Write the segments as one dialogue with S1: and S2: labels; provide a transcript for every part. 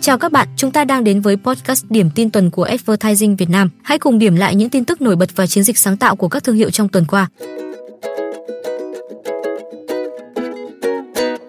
S1: Chào các bạn, chúng ta đang đến với podcast điểm tin tuần của Advertising Việt Nam. Hãy cùng điểm lại những tin tức nổi bật và chiến dịch sáng tạo của các thương hiệu trong tuần qua.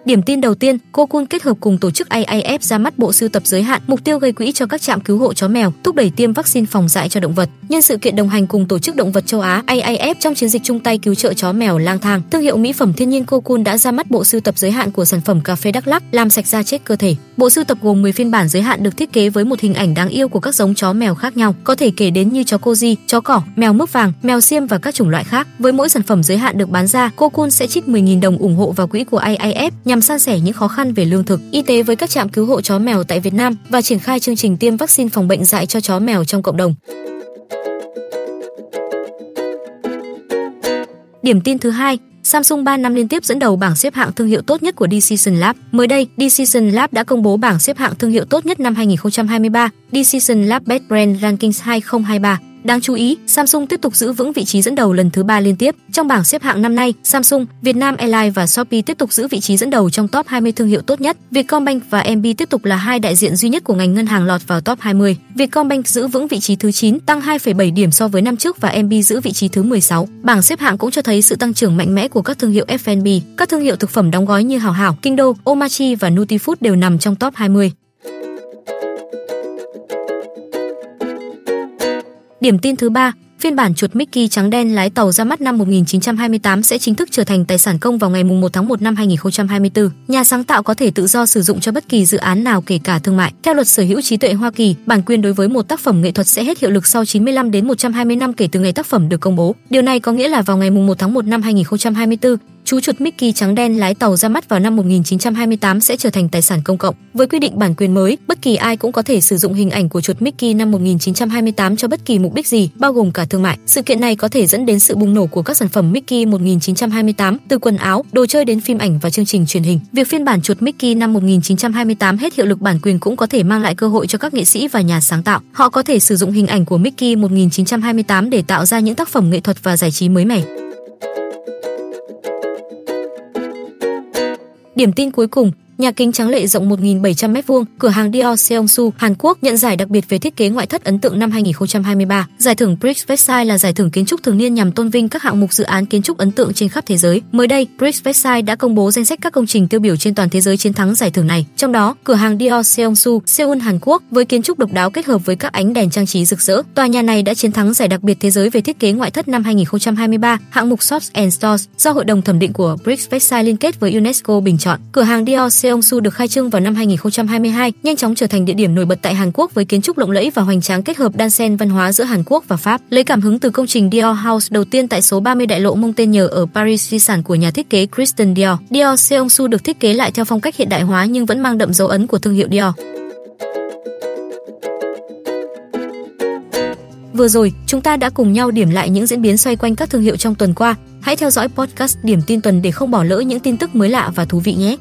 S1: Điểm tin đầu tiên, Cocoon kết hợp cùng tổ chức AIF ra mắt bộ sưu tập giới hạn, mục tiêu gây quỹ cho các trạm cứu hộ chó mèo, thúc đẩy tiêm vaccine phòng dại cho động vật. Nhân sự kiện đồng hành cùng tổ chức động vật châu Á AIF trong chiến dịch chung tay cứu trợ chó mèo lang thang, thương hiệu mỹ phẩm thiên nhiên Cocoon đã ra mắt bộ sưu tập giới hạn của sản phẩm cà phê Đắk Lắk, làm sạch da chết cơ thể. Bộ sưu tập gồm 10 phiên bản giới hạn được thiết kế với một hình ảnh đáng yêu của các giống chó mèo khác nhau, có thể kể đến như chó Cozy, chó cỏ, mèo mướp vàng, mèo xiêm và các chủng loại khác. Với mỗi sản phẩm giới hạn được bán ra, Cocoon sẽ trích 10.000 đồng ủng hộ vào quỹ của AIF nhằm san sẻ những khó khăn về lương thực, y tế với các trạm cứu hộ chó mèo tại Việt Nam và triển khai chương trình tiêm vaccine phòng bệnh dạy cho chó mèo trong cộng đồng. Điểm tin thứ hai, Samsung 3 năm liên tiếp dẫn đầu bảng xếp hạng thương hiệu tốt nhất của Decision Lab. Mới đây, Decision Lab đã công bố bảng xếp hạng thương hiệu tốt nhất năm 2023, Decision Lab Best Brand Rankings 2023. Đáng chú ý, Samsung tiếp tục giữ vững vị trí dẫn đầu lần thứ ba liên tiếp. Trong bảng xếp hạng năm nay, Samsung, Vietnam Airlines và Shopee tiếp tục giữ vị trí dẫn đầu trong top 20 thương hiệu tốt nhất. Vietcombank và MB tiếp tục là hai đại diện duy nhất của ngành ngân hàng lọt vào top 20. Vietcombank giữ vững vị trí thứ 9, tăng 2,7 điểm so với năm trước và MB giữ vị trí thứ 16. Bảng xếp hạng cũng cho thấy sự tăng trưởng mạnh mẽ của các thương hiệu F&B. Các thương hiệu thực phẩm đóng gói như Hảo Hảo, Kinh Đô, Omachi và Nutifood đều nằm trong top 20. Điểm tin thứ ba, phiên bản chuột Mickey trắng đen lái tàu ra mắt năm 1928 sẽ chính thức trở thành tài sản công vào ngày 1 tháng 1 năm 2024. Nhà sáng tạo có thể tự do sử dụng cho bất kỳ dự án nào kể cả thương mại. Theo luật sở hữu trí tuệ Hoa Kỳ, bản quyền đối với một tác phẩm nghệ thuật sẽ hết hiệu lực sau 95 đến 120 năm kể từ ngày tác phẩm được công bố. Điều này có nghĩa là vào ngày 1 tháng 1 năm 2024, chú chuột Mickey trắng đen lái tàu ra mắt vào năm 1928 sẽ trở thành tài sản công cộng. Với quy định bản quyền mới, bất kỳ ai cũng có thể sử dụng hình ảnh của chuột Mickey năm 1928 cho bất kỳ mục đích gì, bao gồm cả thương mại. Sự kiện này có thể dẫn đến sự bùng nổ của các sản phẩm Mickey 1928, từ quần áo, đồ chơi đến phim ảnh và chương trình truyền hình. Việc phiên bản chuột Mickey năm 1928 hết hiệu lực bản quyền cũng có thể mang lại cơ hội cho các nghệ sĩ và nhà sáng tạo. Họ có thể sử dụng hình ảnh của Mickey 1928 để tạo ra những tác phẩm nghệ thuật và giải trí mới mẻ. Điểm tin cuối cùng, nhà kính trắng lệ rộng 1.700 m2, cửa hàng Dior Seongsu, Hàn Quốc nhận giải đặc biệt về thiết kế ngoại thất ấn tượng năm 2023. Giải thưởng Bricks Versailles là giải thưởng kiến trúc thường niên nhằm tôn vinh các hạng mục dự án kiến trúc ấn tượng trên khắp thế giới. Mới đây, Bricks Versailles đã công bố danh sách các công trình tiêu biểu trên toàn thế giới chiến thắng giải thưởng này. Trong đó, cửa hàng Dior Seongsu, Seoul, Hàn Quốc với kiến trúc độc đáo kết hợp với các ánh đèn trang trí rực rỡ. Tòa nhà này đã chiến thắng giải đặc biệt thế giới về thiết kế ngoại thất năm 2023, hạng mục Shops and Stores do Hội đồng thẩm định của Bricks Versailles liên kết với UNESCO bình chọn. Cửa hàng Dior Seongsu được khai trương vào năm 2022, nhanh chóng trở thành địa điểm nổi bật tại Hàn Quốc với kiến trúc lộng lẫy và hoành tráng kết hợp đan xen văn hóa giữa Hàn Quốc và Pháp. Lấy cảm hứng từ công trình Dior House đầu tiên tại số 30 đại lộ Montaigne ở Paris di sản của nhà thiết kế Christian Dior. Dior Seongsu được thiết kế lại theo phong cách hiện đại hóa nhưng vẫn mang đậm dấu ấn của thương hiệu Dior. Vừa rồi, chúng ta đã cùng nhau điểm lại những diễn biến xoay quanh các thương hiệu trong tuần qua. Hãy theo dõi podcast Điểm tin tuần để không bỏ lỡ những tin tức mới lạ và thú vị nhé.